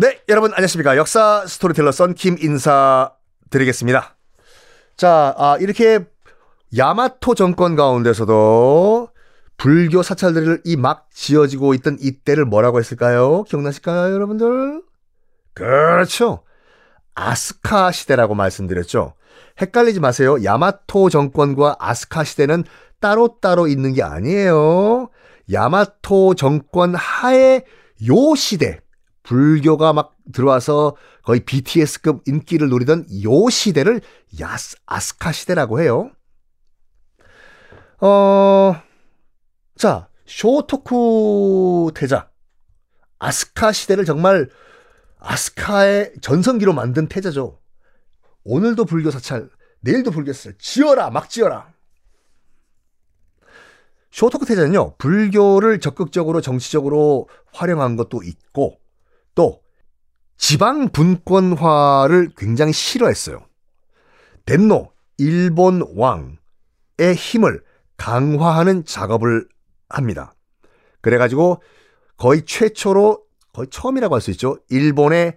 네, 여러분 안녕하십니까. 역사 스토리텔러 썬킴 인사 드리겠습니다. 자, 아, 이렇게 야마토 정권 가운데서도 불교 사찰들이 막 지어지고 있던 이때를 뭐라고 했을까요? 기억나실까요, 여러분들? 그렇죠. 아스카 시대라고 말씀드렸죠. 헷갈리지 마세요. 야마토 정권과 아스카 시대는 따로따로 있는 게 아니에요. 야마토 정권 하에 요 시대, 불교가 막 들어와서 거의 BTS급 인기를 누리던 요 시대를 야스, 아스카 시대라고 해요. 어, 자, 쇼토쿠 태자. 아스카 시대를 정말 아스카의 전성기로 만든 태자죠. 오늘도 불교 사찰, 내일도 불교 사찰, 지어라, 막 지어라. 쇼토쿠 태자는요, 불교를 적극적으로 정치적으로 활용한 것도 있고, 또 지방 분권화를 굉장히 싫어했어요. 덴노 일본 왕의 힘을 강화하는 작업을 합니다. 그래가지고 거의 최초로 거의 처음이라고 할 수 있죠. 일본의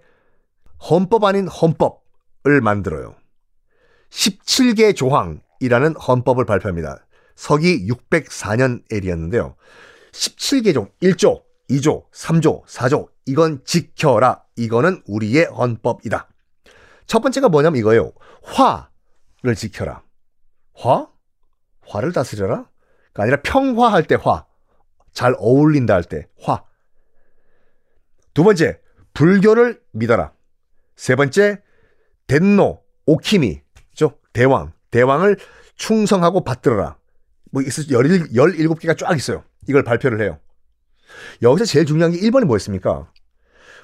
헌법 아닌 헌법을 만들어요. 17개 조항이라는 헌법을 발표합니다. 서기 604년 엘이었는데요. 17개 조, 1조, 2조, 3조, 4조, 이건 지켜라. 이거는 우리의 헌법이다. 첫 번째가 뭐냐면 이거예요. 화를 지켜라. 화? 화를 다스려라? 그 아니라 평화할 때 화. 잘 어울린다 할 때 화. 두 번째, 불교를 믿어라. 세 번째, 덴노, 오키미, 죠 대왕. 대왕을 충성하고 받들어라. 뭐, 17개가 쫙 있어요. 이걸 발표를 해요. 여기서 제일 중요한 게 1번이 뭐였습니까?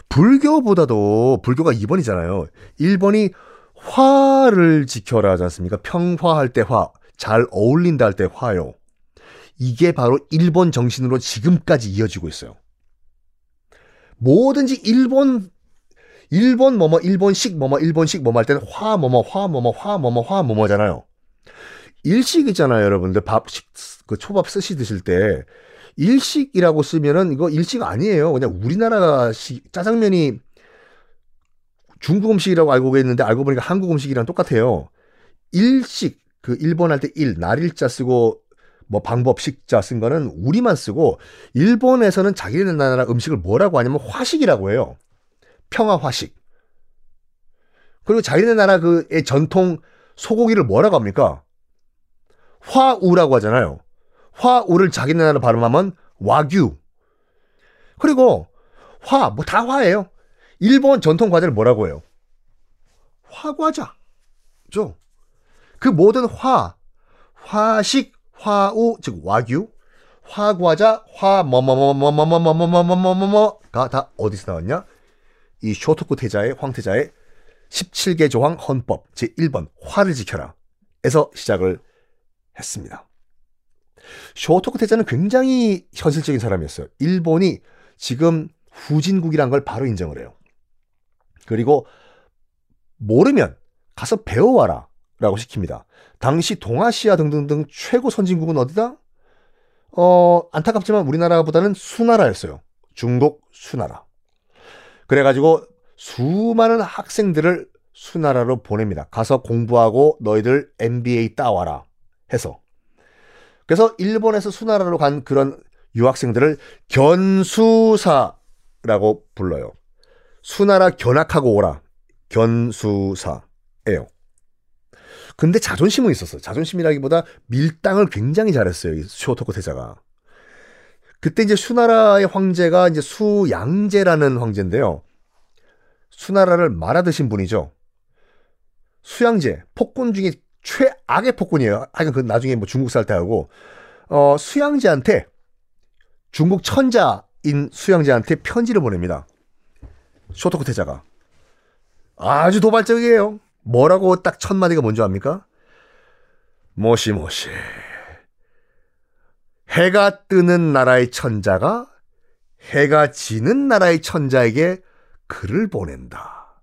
불교보다도 불교가 2번이잖아요. 1번이 화를 지켜라 하지 않습니까? 평화할 때 화, 잘 어울린다 할 때 화요. 이게 바로 일본 정신으로 지금까지 이어지고 있어요. 뭐든지 일본 일본 뭐뭐 일본식 뭐뭐 일본식 뭐뭐 할 때는 화 뭐뭐 화 뭐뭐 화 뭐뭐 화 뭐뭐잖아요. 일식이잖아요, 여러분들. 밥, 그 초밥 쓰시 드실 때 일식이라고 쓰면은 이거 일식 아니에요. 그냥 우리나라식 짜장면이 중국 음식이라고 알고 있는데 알고 보니까 한국 음식이랑 똑같아요. 일식 그 일본 할 때 일, 날일자 쓰고 뭐 방법 식자 쓴 거는 우리만 쓰고 일본에서는 자기네 나라 음식을 뭐라고 하냐면 화식이라고 해요. 평화 화식. 그리고 자기네 나라 그의 전통 소고기를 뭐라고 합니까? 화우라고 하잖아요. 화우를 자기네 나라 발음하면 와규. 그리고 화, 뭐 다 화예요. 일본 전통 과자를 뭐라고 해요? 화과자. 죠. 그 모든 화, 화식, 화우, 즉 와규, 화과자, 화 뭐뭐뭐뭐뭐뭐뭐뭐뭐뭐뭐가 다 어디서 나왔냐? 이 쇼토쿠 태자의 황태자의 17개 조항 헌법 제1번 화를 지켜라 에서 시작을 했습니다. 쇼토쿠 태자는 굉장히 현실적인 사람이었어요. 일본이 지금 후진국이란 걸 바로 인정을 해요. 그리고 모르면 가서 배워와라 라고 시킵니다. 당시 동아시아 등등등 최고 선진국은 어디다? 어, 안타깝지만 우리나라보다는 수나라였어요. 중국 수나라. 그래가지고 수많은 학생들을 수나라로 보냅니다. 가서 공부하고 너희들 MBA 따와라 해서. 그래서 일본에서 수나라로 간 그런 유학생들을 견수사라고 불러요. 수나라 견학하고 오라. 견수사예요. 근데 자존심은 있었어요. 자존심이라기보다 밀당을 굉장히 잘했어요. 이 쇼토코 태자가. 그때 이제 수나라의 황제가 이제 수양제라는 황제인데요. 수나라를 말아드신 분이죠. 수양제, 폭군 중에 최악의 폭군이에요. 하여간 그 나중에 뭐 중국 살 때 하고, 어, 수양제한테, 중국 천자인 수양제한테 편지를 보냅니다. 쇼토쿠 태자가. 아주 도발적이에요. 뭐라고 딱 첫 마디가 뭔지 압니까? 모시모시. 해가 뜨는 나라의 천자가 해가 지는 나라의 천자에게 글을 보낸다.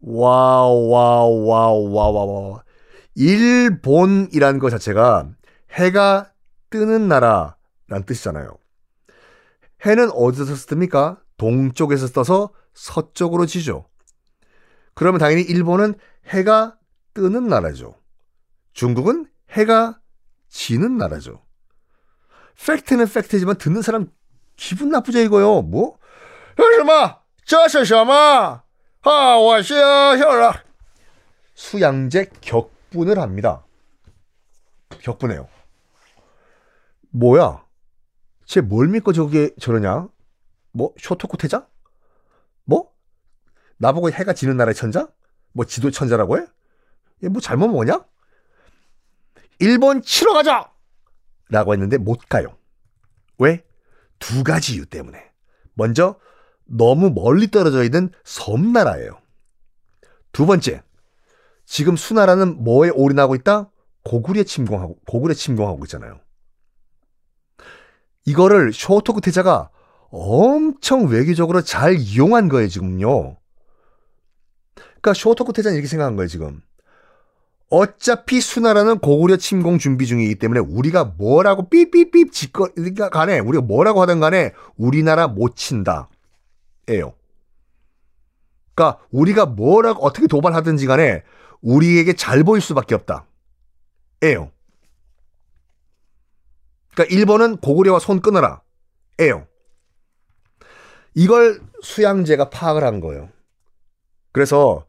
와우, 와우, 와우, 와우, 와우. 일본이라는 것 자체가 해가 뜨는 나라란 뜻이잖아요. 해는 어디서 뜹니까? 동쪽에서 떠서 서쪽으로 지죠. 그러면 당연히 일본은 해가 뜨는 나라죠. 중국은 해가 지는 나라죠. 팩트는 팩트지만 듣는 사람 기분 나쁘죠 이거요. 뭐? 什么?这是什么?啊,我是혈라. 수양제 격 분을 합니다. 격분해요. 뭐야? 쟤 뭘 믿고 저게 저러냐? 뭐 쇼토쿠 태자? 뭐? 나보고 해가 지는 나라의 천자? 뭐 지도 천자라고 해? 얘 뭐 잘못 먹었냐? 일본 치러 가자! 라고 했는데 못 가요. 왜? 두 가지 이유 때문에. 먼저 너무 멀리 떨어져 있는 섬나라예요. 두 번째, 지금 수나라는 뭐에 올인하고 있다? 고구려에 침공하고 고구려 침공하고 있잖아요. 이거를 쇼토쿠 태자가 엄청 외교적으로 잘 이용한 거예요, 지금요. 그러니까 쇼토쿠 태자는 이렇게 생각한 거예요, 지금. 어차피 수나라는 고구려 침공 준비 중이기 때문에 우리가 뭐라고 삐삐삐 짓거 간에 우리가 뭐라고 하든 간에 우리나라 못 친다. 예요. 그러니까 우리가 뭐라고 어떻게 도발하든지 간에 우리에게 잘 보일 수밖에 없다. 예요. 그러니까 일본은 고구려와 손 끊어라. 예요. 이걸 수양제가 파악을 한 거예요. 그래서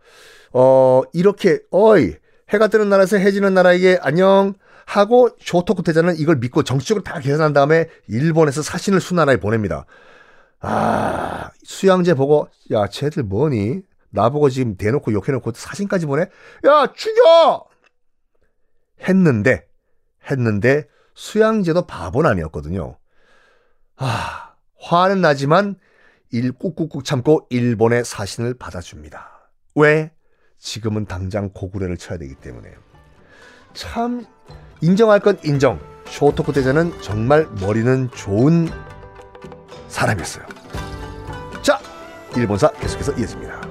어 이렇게 어이 해가 뜨는 나라에서 해 지는 나라에게 안녕 하고 쇼토쿠 태자는 이걸 믿고 정치적으로 다 계산한 다음에 일본에서 사신을 수나라에 보냅니다. 아 수양제 보고 야 쟤들 뭐니? 나보고 지금 대놓고 욕해놓고 사신까지 보내? 야 죽여! 했는데 했는데 수양제도 바보는 아니었거든요. 아 화는 나지만 일 꾹꾹꾹 참고 일본의 사신을 받아줍니다. 왜? 지금은 당장 고구려를 쳐야 되기 때문에 참 인정할 건 인정. 쇼토쿠 대자는 정말 머리는 좋은 사람이었어요. 자, 일본사 계속해서 이어집니다.